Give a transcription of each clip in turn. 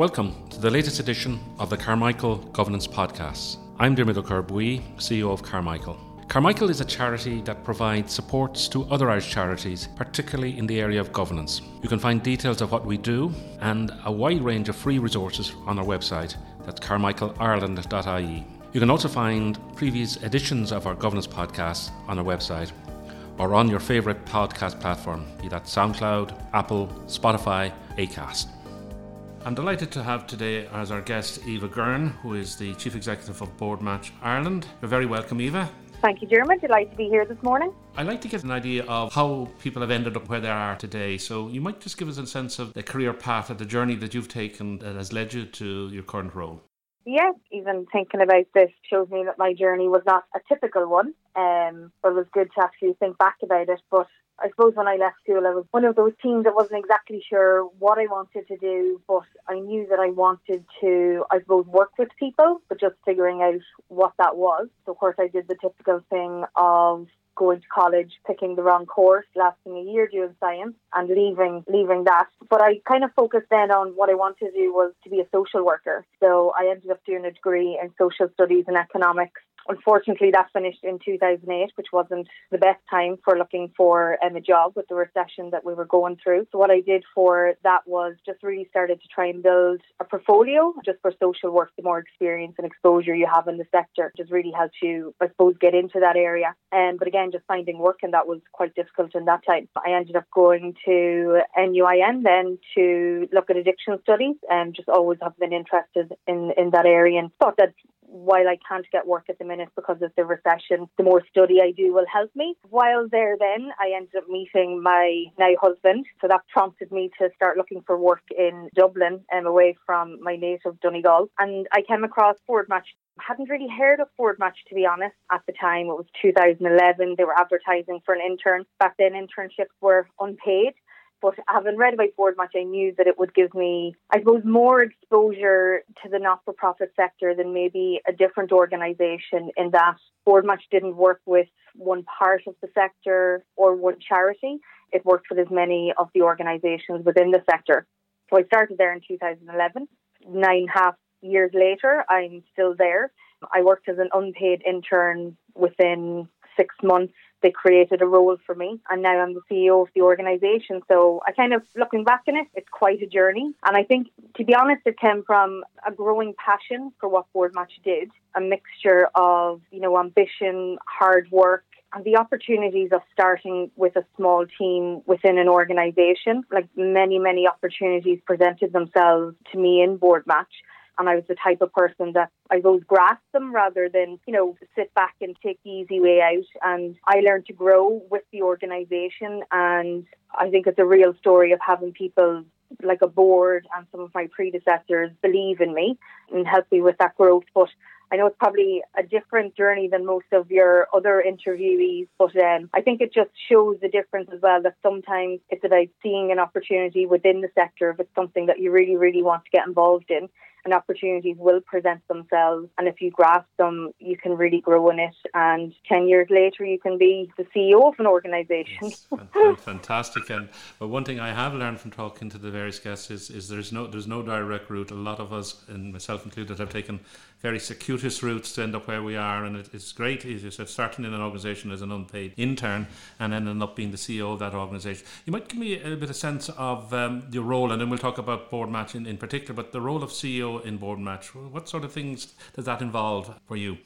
Welcome to the latest edition of the Carmichael Governance Podcast. I'm Dermot Ó Corrbuí, CEO of Carmichael. Carmichael is a charity that provides supports to other Irish charities, particularly in the area of governance. You can find details of what we do and a wide range of free resources on our website. That's carmichaelireland.ie. You can also find previous editions of our governance podcast on our website or on your favourite podcast platform, be that SoundCloud, Apple, Spotify, Acast. I'm delighted to have today as our guest Eva Gurn, who is the Chief Executive of Boardmatch Ireland. You're very welcome, Eva. Thank you, Dermot. Delighted to be here this morning. I'd like to get an idea of how people have ended up where they are today. So you might just give us a sense of the career path and the journey that you've taken that has led you to your current role. Yes, even thinking about this shows me that my journey was not a typical one. Um, but it was good to actually think back about it. But I suppose when I left school, I was one of those teens that wasn't exactly sure what I wanted to do, but I knew that I wanted to, I suppose, work with people, but just figuring out what that was. So, of course, I did the typical thing of going to college, picking the wrong course, lasting a year doing science and leaving leaving that. But I kind of focused then on what I wanted to do was to be a social worker. So I ended up doing a degree in social studies and economics Unfortunately, that finished in 2008, which wasn't the best time for looking for um, a job with the recession that we were going through. So, what I did for that was just really started to try and build a portfolio just for social work. The more experience and exposure you have in the sector just really helps you, I suppose, get into that area. Um, but again, just finding work, and that was quite difficult in that time. I ended up going to NUIM then to look at addiction studies and just always have been interested in, in that area and thought that while I can't get work at the minute because of the recession, the more study I do will help me. While there, then I ended up meeting my now husband. So that prompted me to start looking for work in Dublin, um, away from my native Donegal. And I came across Boardmatch hadn't really heard of Ford Boardmatch to be honest at the time. It was 2011. They were advertising for an intern. Back then, internships were unpaid. But having read about Boardmatch, I knew that it would give me, I suppose, more exposure to the not for profit sector than maybe a different organisation in that Boardmatch didn't work with one part of the sector or one charity. It worked with as many of the organisations within the sector. So I started there in 2011. Nine and a half years later, I'm still there. I worked as an unpaid intern within six months they created a role for me and now I'm the CEO of the organisation. So I kind of looking back on it, it's quite a journey. And I think to be honest, it came from a growing passion for what Boardmatch did, a mixture of, you know, ambition, hard work, and the opportunities of starting with a small team within an organisation. Like many, many opportunities presented themselves to me in Boardmatch and I was the type of person that I suppose grasp them rather than, you know, sit back and take the easy way out. And I learned to grow with the organisation and I think it's a real story of having people like a board and some of my predecessors believe in me and help me with that growth. But I know it's probably a different journey than most of your other interviewees, but um, I think it just shows the difference as well that sometimes it's about seeing an opportunity within the sector if it's something that you really, really want to get involved in and opportunities will present themselves. And if you grasp them, you can really grow in it. And 10 years later, you can be the CEO of an organization. fantastic. And but one thing I have learned from talking to the various guests is, is there's no there's no direct route. A lot of us, and myself included, have taken very circuitous routes to end up where we are. And it, it's great, as you said, starting in an organization as an unpaid intern and ending up being the CEO of that organization. You might give me a bit of sense of um, your role, and then we'll talk about Boardmatch in, in particular, but the role of CEO in Boardmatch. What sort of things does that involve for you?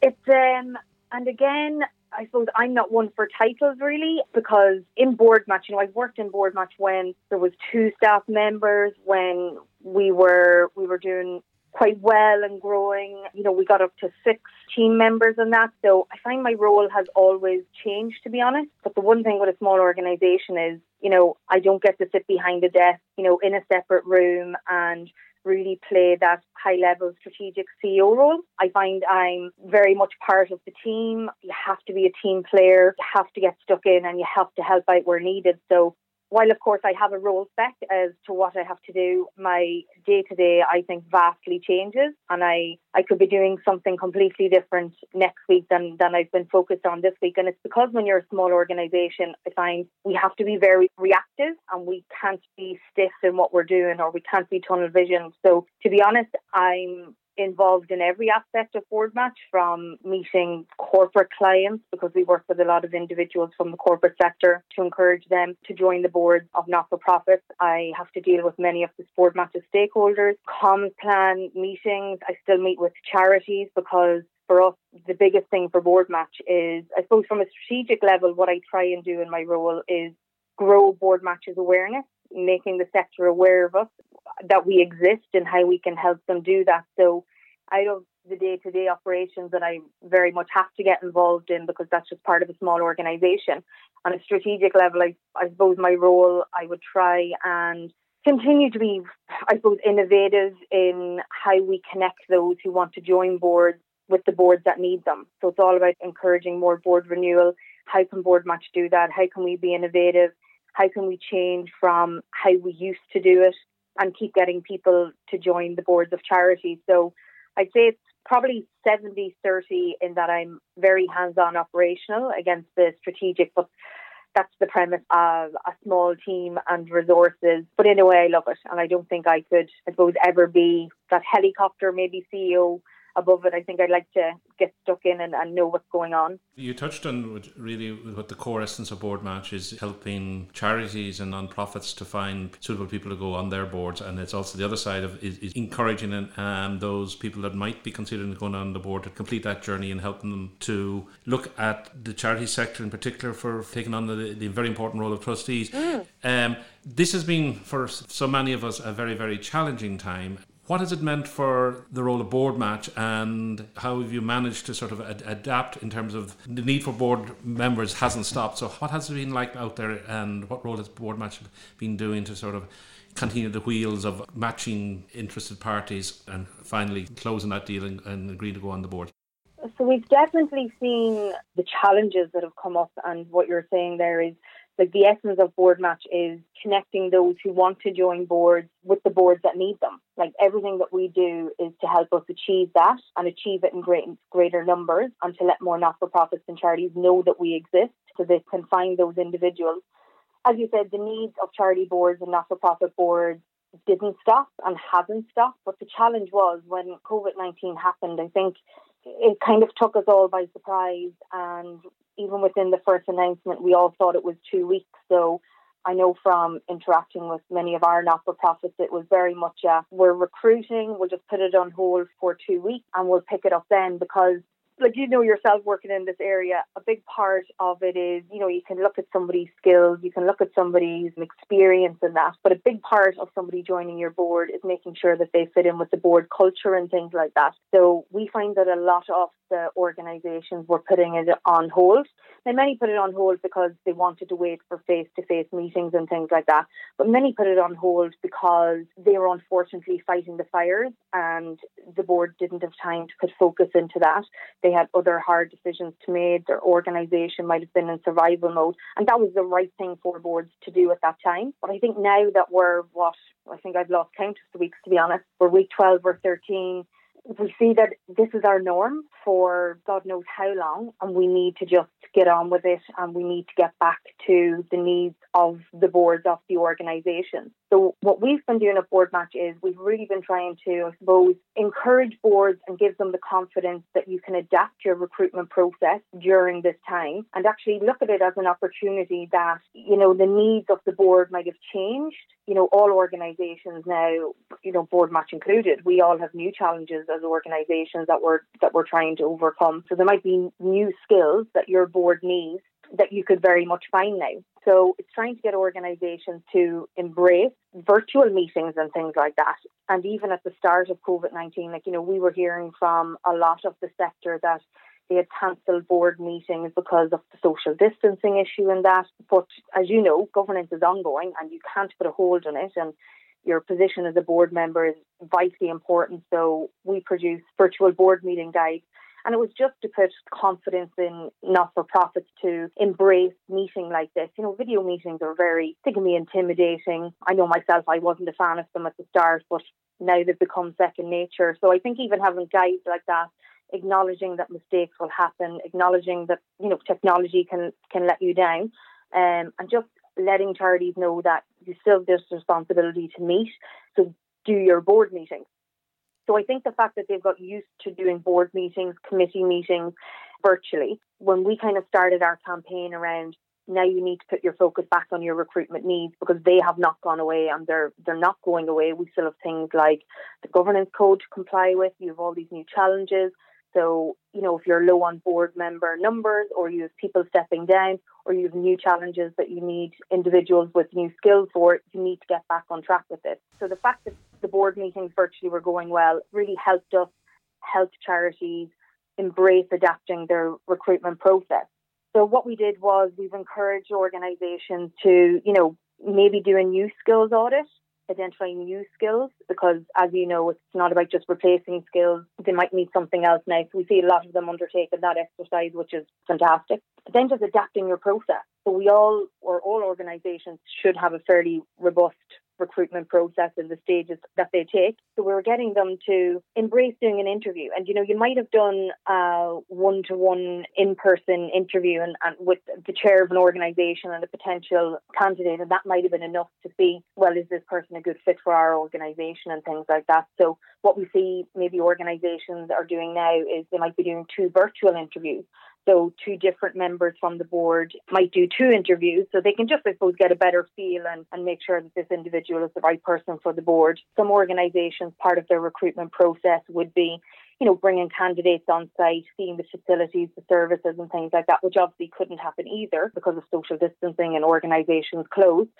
It's, um, and again, I suppose I'm not one for titles really because in Boardmatch, you know, I've worked in Boardmatch when there was two staff members, when we were we were doing quite well and growing. You know, we got up to six team members and that. So I find my role has always changed, to be honest. But the one thing with a small organization is, you know, I don't get to sit behind a desk, you know, in a separate room and really play that high level strategic CEO role. I find I'm very much part of the team. You have to be a team player, you have to get stuck in and you have to help out where needed. So while of course I have a role spec as to what I have to do, my day to day I think vastly changes and I, I could be doing something completely different next week than, than I've been focused on this week. And it's because when you're a small organization, I find we have to be very reactive and we can't be stiff in what we're doing or we can't be tunnel vision. So to be honest, I'm involved in every aspect of board match from meeting corporate clients because we work with a lot of individuals from the corporate sector to encourage them to join the boards of not-for-profits. I have to deal with many of the board matches stakeholders, comms plan meetings. I still meet with charities because for us, the biggest thing for board match is, I suppose, from a strategic level, what I try and do in my role is grow board matches awareness, making the sector aware of us, that we exist and how we can help them do that. So out of the day to day operations that I very much have to get involved in because that's just part of a small organization. On a strategic level, I, I suppose my role, I would try and continue to be, I suppose, innovative in how we connect those who want to join boards with the boards that need them. So it's all about encouraging more board renewal. How can Board Match do that? How can we be innovative? How can we change from how we used to do it and keep getting people to join the boards of charities? So I'd say it's probably 70 30 in that I'm very hands on operational against the strategic, but that's the premise of a small team and resources. But in a way, I love it. And I don't think I could, I suppose, ever be that helicopter, maybe CEO above it. I think I'd like to get stuck in and, and know what's going on. You touched on really what the core essence of Board Match is helping charities and non-profits to find suitable people to go on their boards, and it's also the other side of is, is encouraging um, those people that might be considering going on the board to complete that journey and helping them to look at the charity sector in particular for taking on the, the very important role of trustees. Mm. Um, this has been for so many of us a very very challenging time what has it meant for the role of board match and how have you managed to sort of ad- adapt in terms of the need for board members hasn't stopped? So, what has it been like out there and what role has board match been doing to sort of continue the wheels of matching interested parties and finally closing that deal and, and agreeing to go on the board? So, we've definitely seen the challenges that have come up, and what you're saying there is like the essence of board match is connecting those who want to join boards with the boards that need them. Like everything that we do is to help us achieve that and achieve it in great, greater numbers and to let more not for profits and charities know that we exist so they can find those individuals. As you said, the needs of charity boards and not for profit boards didn't stop and haven't stopped. But the challenge was when COVID 19 happened, I think it kind of took us all by surprise and even within the first announcement, we all thought it was two weeks. So I know from interacting with many of our not for profits, it was very much a we're recruiting, we'll just put it on hold for two weeks and we'll pick it up then because like you know yourself working in this area, a big part of it is, you know, you can look at somebody's skills, you can look at somebody's experience and that, but a big part of somebody joining your board is making sure that they fit in with the board culture and things like that. So we find that a lot of the organisations were putting it on hold. Now, many put it on hold because they wanted to wait for face to face meetings and things like that. But many put it on hold because they were unfortunately fighting the fires and the board didn't have time to put focus into that. They had other hard decisions to make. Their organisation might have been in survival mode. And that was the right thing for boards to do at that time. But I think now that we're what I think I've lost count of the weeks to be honest. We're week 12 or 13 we see that this is our norm for God knows how long, and we need to just get on with it and we need to get back to the needs of the boards of the organisation. So, what we've been doing at Board Match is we've really been trying to, I suppose, encourage boards and give them the confidence that you can adapt your recruitment process during this time and actually look at it as an opportunity that, you know, the needs of the board might have changed. You know, all organisations now, you know, Board Match included, we all have new challenges as organisations that we're that we're trying to overcome. So there might be new skills that your board needs that you could very much find now. So it's trying to get organisations to embrace virtual meetings and things like that. And even at the start of COVID 19, like, you know, we were hearing from a lot of the sector that they had cancelled board meetings because of the social distancing issue and that. But as you know, governance is ongoing and you can't put a hold on it. And your position as a board member is vitally important. So we produce virtual board meeting guides And it was just to put confidence in not for profits to embrace meeting like this. You know, video meetings are very, they can be intimidating. I know myself, I wasn't a fan of them at the start, but now they've become second nature. So I think even having guides like that acknowledging that mistakes will happen, acknowledging that you know technology can can let you down, um, and just letting charities know that you still have this responsibility to meet. So do your board meetings. So I think the fact that they've got used to doing board meetings, committee meetings virtually, when we kind of started our campaign around now you need to put your focus back on your recruitment needs because they have not gone away and they're they're not going away. We still have things like the governance code to comply with. You have all these new challenges. So, you know, if you're low on board member numbers or you have people stepping down or you have new challenges that you need individuals with new skills for, you need to get back on track with it. So the fact that the board meetings virtually were going well really helped us help charities embrace adapting their recruitment process. So what we did was we've encouraged organizations to, you know, maybe do a new skills audit identifying new skills because, as you know, it's not about just replacing skills. They might need something else now. So we see a lot of them undertaking that exercise, which is fantastic. But then just adapting your process. So we all, or all organisations, should have a fairly robust recruitment process and the stages that they take. So we were getting them to embrace doing an interview. And, you know, you might have done a one to one in person interview and, and with the chair of an organisation and a potential candidate, and that might have been enough to see, well, is this person a good fit for our organisation and things like that. So what we see maybe organisations are doing now is they might be doing two virtual interviews. So two different members from the board might do two interviews so they can just, I suppose, get a better feel and, and make sure that this individual is the right person for the board. Some organisations, part of their recruitment process would be you know, bringing candidates on site, seeing the facilities, the services, and things like that, which obviously couldn't happen either because of social distancing and organisations closed.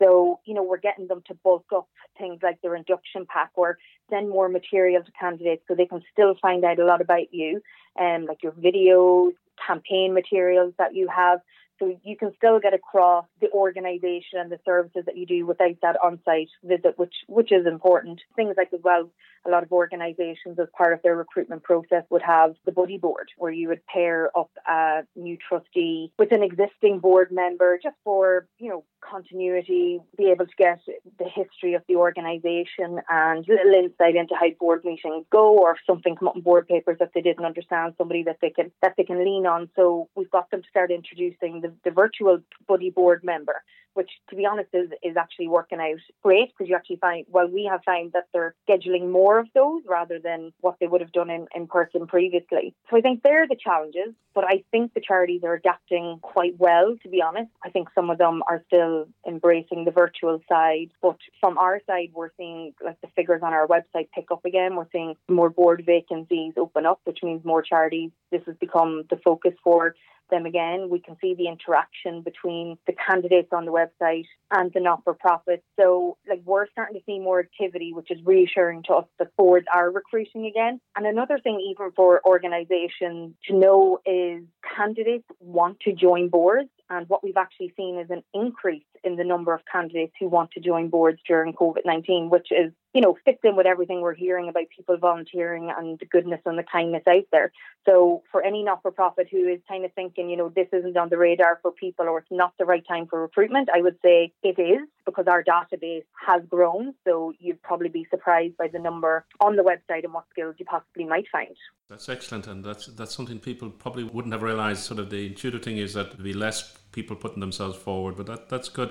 So, you know, we're getting them to bulk up things like their induction pack or send more material to candidates so they can still find out a lot about you, and um, like your videos, campaign materials that you have. So you can still get across the organisation and the services that you do without that on-site visit, which which is important. Things like as well, a lot of organisations as part of their recruitment process would have the buddy board, where you would pair up a new trustee with an existing board member, just for you know continuity, be able to get the history of the organisation and little insight into how board meetings go, or if something come up in board papers that they didn't understand, somebody that they can that they can lean on. So we've got them to start introducing the, the virtual buddy board member which to be honest is, is actually working out great because you actually find, well, we have found that they're scheduling more of those rather than what they would have done in, in person previously. So I think they're the challenges, but I think the charities are adapting quite well, to be honest. I think some of them are still embracing the virtual side, but from our side, we're seeing like the figures on our website pick up again. We're seeing more board vacancies open up, which means more charities. This has become the focus for them again. We can see the interaction between the candidates on the website and the not for profit. So, like, we're starting to see more activity, which is reassuring to us that boards are recruiting again. And another thing, even for organisations to know, is candidates want to join boards. And what we've actually seen is an increase in the number of candidates who want to join boards during COVID 19, which is you know, fits in with everything we're hearing about people volunteering and the goodness and the kindness out there. So for any not for profit who is kind of thinking, you know, this isn't on the radar for people or it's not the right time for recruitment, I would say it is because our database has grown. So you'd probably be surprised by the number on the website and what skills you possibly might find. That's excellent, and that's that's something people probably wouldn't have realised. Sort of the intuitive thing is that there'd be less people putting themselves forward, but that that's good.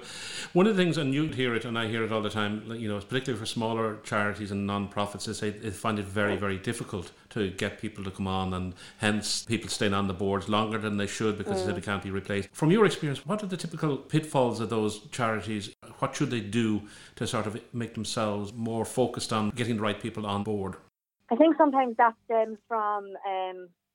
One of the things, and you hear it, and I hear it all the time. You know, particularly for smaller charities and non-profits, they say they find it very very difficult to get people to come on, and hence people staying on the boards longer than they should because mm. they can't be replaced. From your experience, what are the typical pitfalls of those charities? What should they do to sort of make themselves more focused on getting the right people on board? I think sometimes that stems from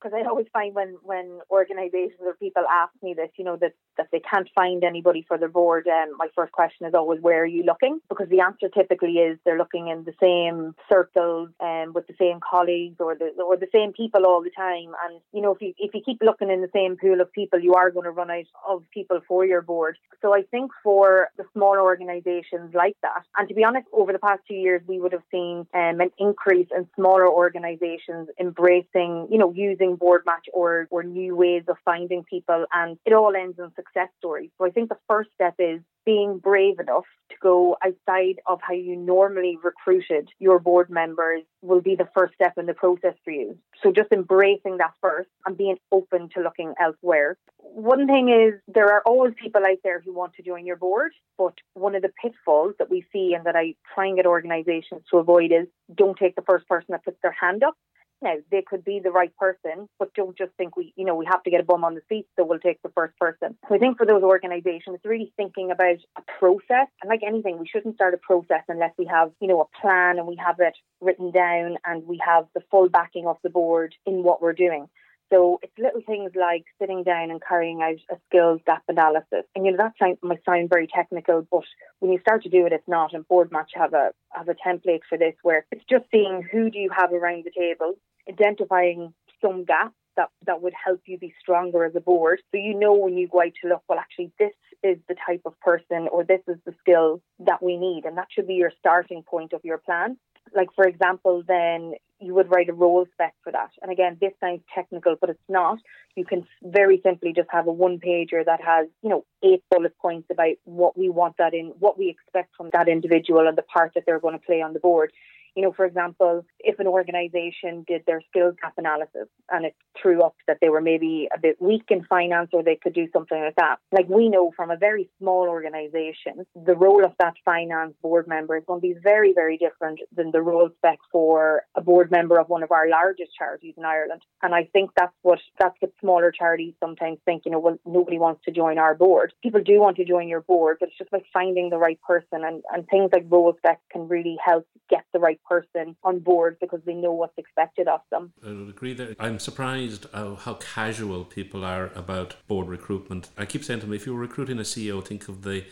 because um, I always find when when organisations or people ask me this, you know, that that they can't find anybody for their board, um, my first question is always, where are you looking? Because the answer typically is they're looking in the same circles and um, with the same colleagues or the or the same people all the time. And you know, if you if you keep looking in the same pool of people, you are going to run out of people for your board. So I think for the smaller organisations like that, and to be honest, over the past two years, we would have seen um, an increase in smaller organisations embracing, you know, using board match or or new ways of finding people, and it all ends in success stories. So I think the first step is being brave enough to go outside of how you normally recruited your board members will be the first step in the process for you. So just embracing that first and being open to looking elsewhere. One thing is there are always people out there who want to join your board, but one of the pitfalls that we see and that I try and get organisations to avoid is don't take the first person that puts their hand up now they could be the right person, but don't just think we, you know, we have to get a bum on the seat, so we'll take the first person. So I think for those organisations, it's really thinking about a process, and like anything, we shouldn't start a process unless we have, you know, a plan and we have it written down and we have the full backing of the board in what we're doing. So it's little things like sitting down and carrying out a skills gap analysis. And you know that sound, might sound very technical, but when you start to do it, it's not. And Board Match have a have a template for this where it's just seeing who do you have around the table, identifying some gaps that, that would help you be stronger as a board. So you know when you go out to look, well, actually, this is the type of person or this is the skill that we need. And that should be your starting point of your plan. Like, for example, then you would write a role spec for that. And again, this sounds technical, but it's not. You can very simply just have a one pager that has, you know, eight bullet points about what we want that in, what we expect from that individual and the part that they're going to play on the board. You know, for example, if an organisation did their skills gap analysis and it threw up that they were maybe a bit weak in finance or they could do something like that, like we know from a very small organisation, the role of that finance board member is going to be very, very different than the role spec for a board member of one of our largest charities in Ireland. And I think that's what that's what smaller charities sometimes think, you know, well, nobody wants to join our board. People do want to join your board, but it's just like finding the right person and, and things like role spec can really help get the right person on board because they know what's expected of them. I would agree that I'm surprised how casual people are about board recruitment. I keep saying to them, if you're recruiting a CEO, think of the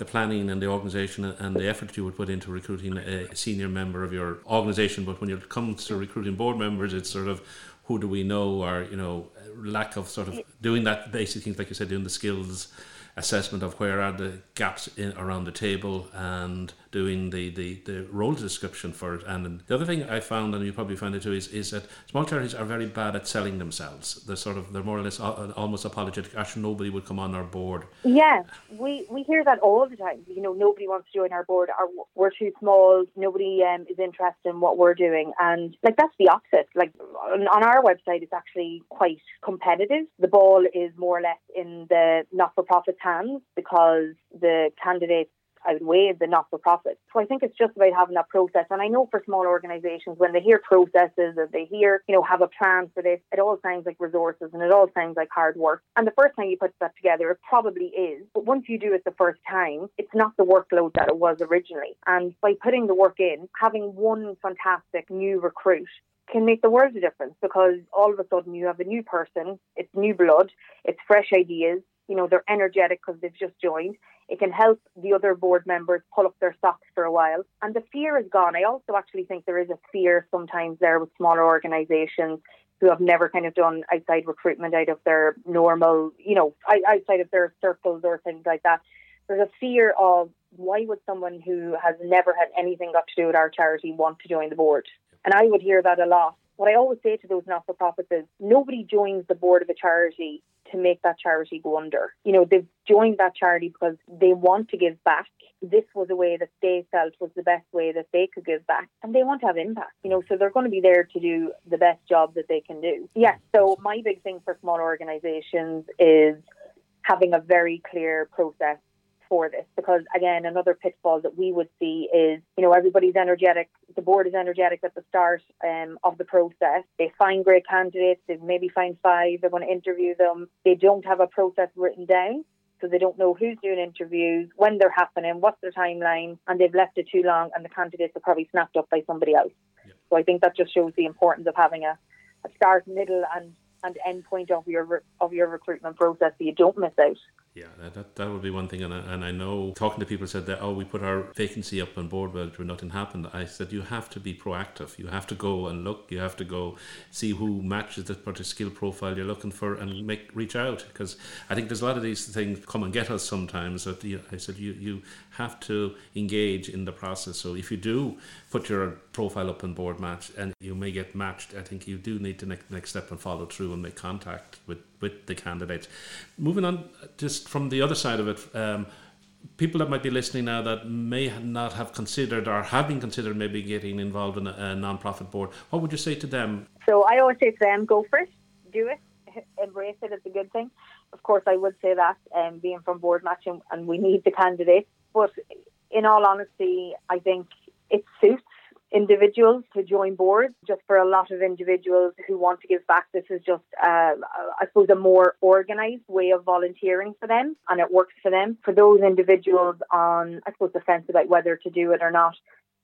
the planning and the organisation and the effort you would put into recruiting a senior member of your organisation. But when it comes to recruiting board members, it's sort of who do we know, or you know, lack of sort of doing that basic things like you said, doing the skills assessment of where are the gaps in, around the table and doing the, the, the role description for it. And um, the other thing I found, and you probably find it too, is, is that small charities are very bad at selling themselves. They're sort of they're more or less uh, uh, almost apologetic. Actually, nobody would come on our board. Yeah, we we hear that all the time. You know, nobody wants to join our board. Our, we're too small. Nobody um, is interested in what we're doing, and like that's the opposite. Like on, on our website, it's actually quite competitive. The ball is more or less in the not-for-profit hands because the candidates outweigh the not for profit. So I think it's just about having that process. And I know for small organisations, when they hear processes or they hear, you know, have a plan for this, it all sounds like resources and it all sounds like hard work. And the first time you put that together, it probably is. But once you do it the first time, it's not the workload that it was originally. And by putting the work in, having one fantastic new recruit can make the world a difference because all of a sudden you have a new person, it's new blood, it's fresh ideas, you know, they're energetic because they've just joined. It can help the other board members pull up their socks for a while. And the fear is gone. I also actually think there is a fear sometimes there with smaller organisations who have never kind of done outside recruitment out of their normal, you know, outside of their circles or things like that. There's a fear of why would someone who has never had anything got to do with our charity want to join the board? And I would hear that a lot. What I always say to those not for profits is nobody joins the board of a charity to make that charity go under. You know, they've joined that charity because they want to give back. This was a way that they felt was the best way that they could give back and they want to have impact, you know, so they're going to be there to do the best job that they can do. Yeah, so my big thing for small organizations is having a very clear process for this because again another pitfall that we would see is you know everybody's energetic the board is energetic at the start um, of the process they find great candidates they maybe find five they're going to interview them they don't have a process written down so they don't know who's doing interviews, when they're happening, what's their timeline, and they've left it too long, and the candidates are probably snapped up by somebody else. Yeah. So I think that just shows the importance of having a, a start, middle, and and end point of your of your recruitment process so you don't miss out. Yeah, that, that that would be one thing. And I, and I know talking to people said that, oh, we put our vacancy up on board, but nothing happened. I said, you have to be proactive. You have to go and look. You have to go see who matches the particular skill profile you're looking for and make reach out. Because I think there's a lot of these things come and get us sometimes. That you, I said, you, you have to engage in the process. So if you do put your profile up on board match and you may get matched, I think you do need to next, next step and follow through and make contact with with the candidates. Moving on, just from the other side of it, um, people that might be listening now that may not have considered or have been considered maybe getting involved in a, a non-profit board, what would you say to them? So I always say to them, go for it, do it, embrace it. It's a good thing. Of course, I would say that, um, being from board matching, and we need the candidates. But in all honesty, I think it suits individuals to join boards. Just for a lot of individuals who want to give back, this is just, uh, I suppose, a more organised way of volunteering for them, and it works for them. For those individuals on, I suppose, the fence about whether to do it or not,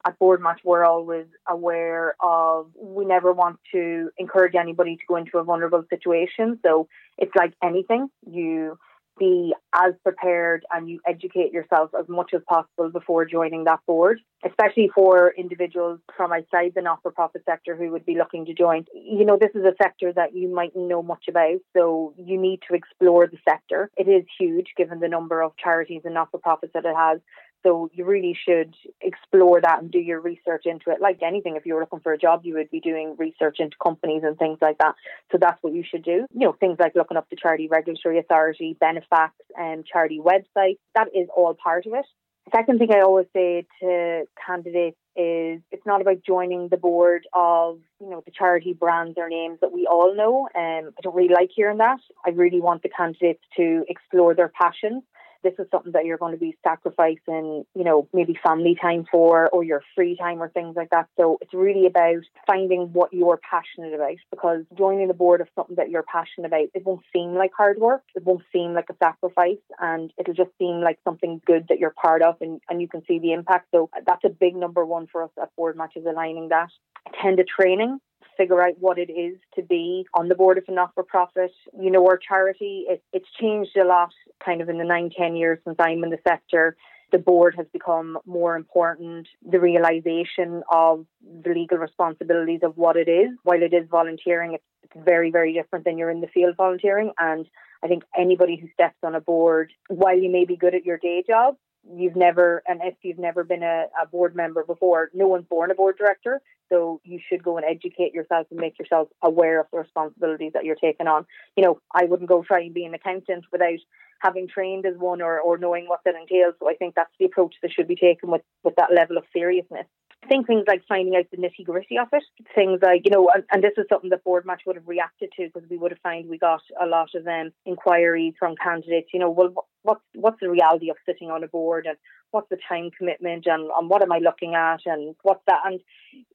at board match we're always aware of we never want to encourage anybody to go into a vulnerable situation so it's like anything you be as prepared and you educate yourself as much as possible before joining that board, especially for individuals from outside the not for profit sector who would be looking to join. You know, this is a sector that you might know much about, so you need to explore the sector. It is huge given the number of charities and not for profits that it has. So you really should explore that and do your research into it. Like anything, if you were looking for a job, you would be doing research into companies and things like that. So that's what you should do. You know, things like looking up the Charity Regulatory Authority, Benefacts, and charity website. That is all part of it. Second thing I always say to candidates is it's not about joining the board of you know the charity brands or names that we all know. Um, I don't really like hearing that. I really want the candidates to explore their passions this is something that you're going to be sacrificing, you know, maybe family time for or your free time or things like that. So it's really about finding what you're passionate about because joining the board of something that you're passionate about, it won't seem like hard work. It won't seem like a sacrifice and it'll just seem like something good that you're part of and, and you can see the impact. So that's a big number one for us at board matches aligning that. Attend a training figure out what it is to be on the board of a not for profit. You know, our charity, it, it's changed a lot kind of in the nine, ten years since I'm in the sector. The board has become more important. The realization of the legal responsibilities of what it is, while it is volunteering, it's, it's very, very different than you're in the field volunteering. And I think anybody who steps on a board, while you may be good at your day job, you've never, and if you've never been a, a, board member before, no one's born a board director. So you should go and educate yourself and make yourself aware of the responsibilities that you're taking on. You know, I wouldn't go try and be an accountant without having trained as one or, or knowing what that entails. So I think that's the approach that should be taken with, with that level of seriousness. I think things like finding out the nitty gritty of it, things like, you know, and, and, this is something that Board Match would have reacted to because we would have found we got a lot of um, inquiries from candidates, you know, well, what's, what's the reality of sitting on a board and what's the time commitment and, and what am I looking at and what's that? And,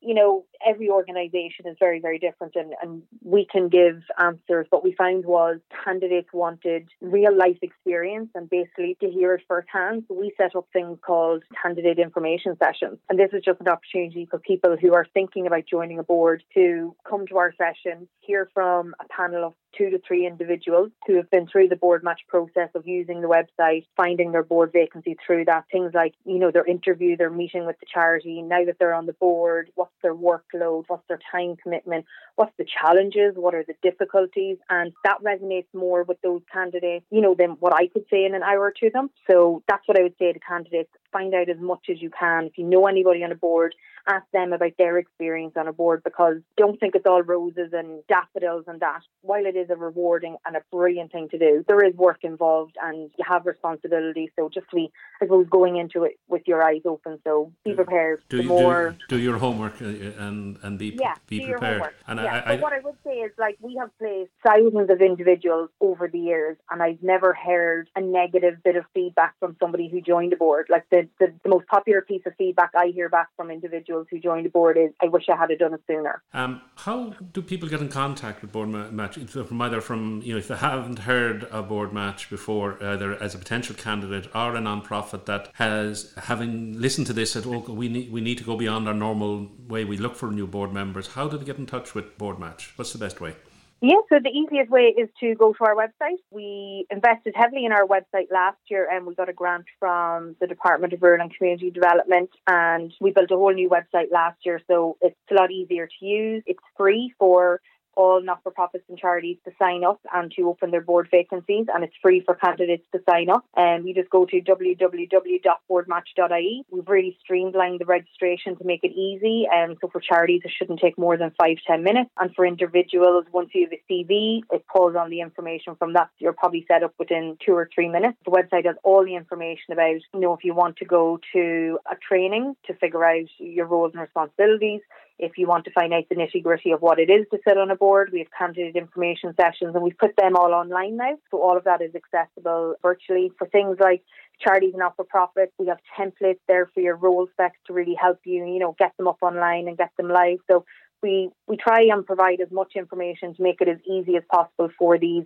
you know, every organisation is very, very different and, and we can give answers. What we found was candidates wanted real life experience and basically to hear it firsthand. So we set up things called candidate information sessions. And this is just an opportunity for people who are thinking about joining a board to come to our session, hear from a panel of two to three individuals who have been through the board match process of using the website, finding their board vacancy through that. Things like, you know, their interview, their meeting with the charity, now that they're on the board, what's their workload, what's their time commitment, what's the challenges, what are the difficulties. And that resonates more with those candidates, you know, than what I could say in an hour to them. So that's what I would say to candidates. Find out as much as you can. If you know anybody on a board, ask them about their experience on a board because don't think it's all roses and daffodils and that. While it is a rewarding and a brilliant thing to do, there is work involved and you have responsibility. So just be, I suppose, going into it with your eyes open. So be prepared. Do, more, do, do, your homework uh, and and be yeah, be prepared. And yeah. I, I, but what I would say is like we have placed thousands of individuals over the years, and I've never heard a negative bit of feedback from somebody who joined the board. Like the, the, the most popular piece of feedback I hear back from individuals individuals who joined the board is I wish I had done it sooner. Um, how do people get in contact with board match? From either from you know if they haven't heard a board match before, either as a potential candidate or a non-profit that has having listened to this said, "Oh, we need we need to go beyond our normal way we look for new board members." How do they get in touch with board match? What's the best way? Yeah, so the easiest way is to go to our website. We invested heavily in our website last year and we got a grant from the Department of Rural and Community Development and we built a whole new website last year so it's a lot easier to use. It's free for all not for profits and charities to sign up and to open their board vacancies, and it's free for candidates to sign up. And um, you just go to www.boardmatch.ie. We've really streamlined the registration to make it easy, and um, so for charities, it shouldn't take more than five ten minutes. And for individuals, once you have a CV, it pulls on the information from that. You're probably set up within two or three minutes. The website has all the information about, you know, if you want to go to a training to figure out your roles and responsibilities if you want to find out the nitty gritty of what it is to sit on a board, we have candidate information sessions and we've put them all online now. So all of that is accessible virtually for things like charities and not for profit. We have templates there for your role specs to really help you, you know, get them up online and get them live. So we we try and provide as much information to make it as easy as possible for these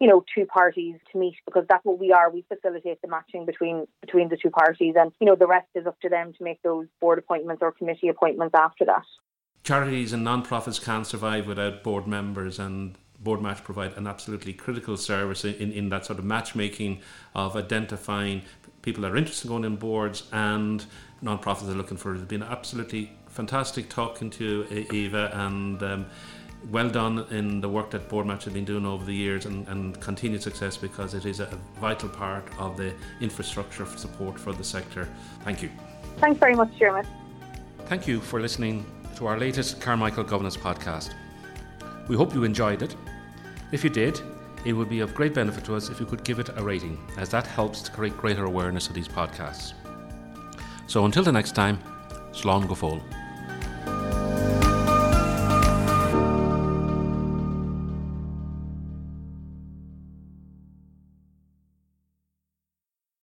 you know two parties to meet because that's what we are we facilitate the matching between between the two parties and you know the rest is up to them to make those board appointments or committee appointments after that charities and non-profits can't survive without board members and board match provide an absolutely critical service in, in that sort of matchmaking of identifying people that are interested in going in boards and non-profits are looking for it. It's been absolutely fantastic talking to Eva and um, well done in the work that board match has been doing over the years and, and continued success because it is a vital part of the infrastructure of support for the sector. Thank you. Thanks very much, Chairman. Thank you for listening to our latest Carmichael Governance podcast. We hope you enjoyed it. If you did, it would be of great benefit to us if you could give it a rating, as that helps to create greater awareness of these podcasts. So until the next time, Slán go fóill.